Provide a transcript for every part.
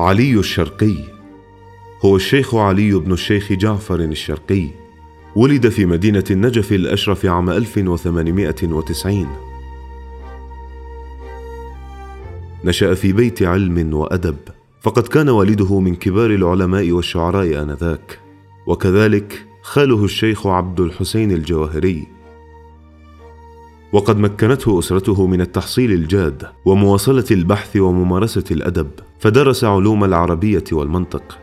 علي الشرقي. هو الشيخ علي بن الشيخ جعفر الشرقي. ولد في مدينة النجف الأشرف عام 1890 نشأ في بيت علم وأدب. فقد كان والده من كبار العلماء والشعراء آنذاك. وكذلك خاله الشيخ عبد الحسين الجواهري. وقد مكنته أسرته من التحصيل الجاد ومواصلة البحث وممارسة الأدب فدرس علوم العربية والمنطق.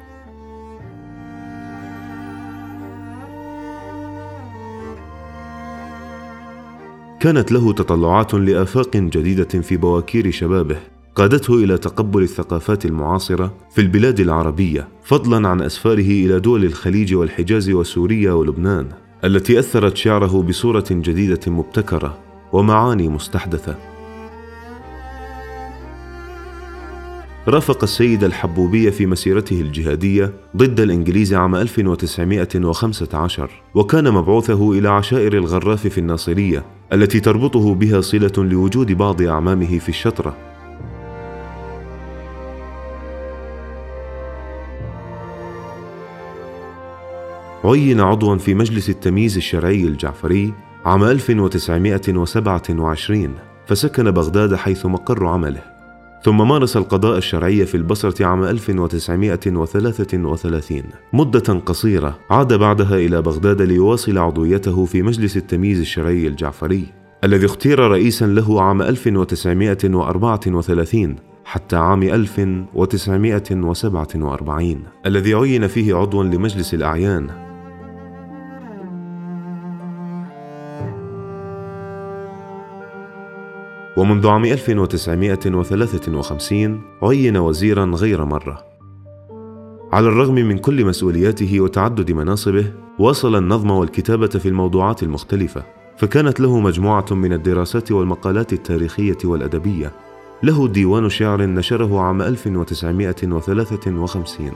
كانت له تطلعات لآفاق جديدة في بواكير شبابه قادته إلى تقبل الثقافات المعاصرة في البلاد العربية فضلا عن أسفاره إلى دول الخليج والحجاز وسوريا ولبنان التي أثرت شعره بصورة جديدة مبتكرة. ومعاني مستحدثة. رافق السيد الحبوبي في مسيرته الجهادية ضد الإنجليز عام 1915 وكان مبعوثه إلى عشائر الغراف في الناصرية التي تربطه بها صلة لوجود بعض أعمامه في الشطرة. عين عضوا في مجلس التمييز الشرعي الجعفري عام 1927 فسكن بغداد حيث مقر عمله. ثم مارس القضاء الشرعي في البصرة عام 1933 مدة قصيرة عاد بعدها إلى بغداد ليواصل عضويته في مجلس التمييز الشرعي الجعفري الذي اختير رئيسا له عام 1934 حتى عام 1947 الذي عين فيه عضوا لمجلس الأعيان. ومنذ عام 1953 عين وزيرا غير مرة. على الرغم من كل مسؤولياته وتعدد مناصبه واصل النظم والكتابة في الموضوعات المختلفة فكانت له مجموعة من الدراسات والمقالات التاريخية والأدبية. له ديوان شعر نشره عام 1953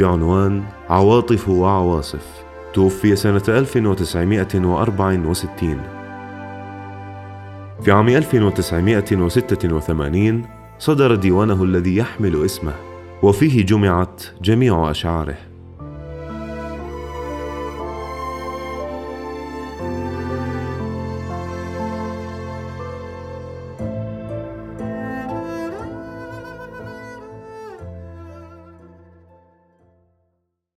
بعنوان عواطف وعواصف. توفي سنة 1964 في عام 1986 صدر ديوانه الذي يحمل اسمه وفيه جمعت جميع أشعاره.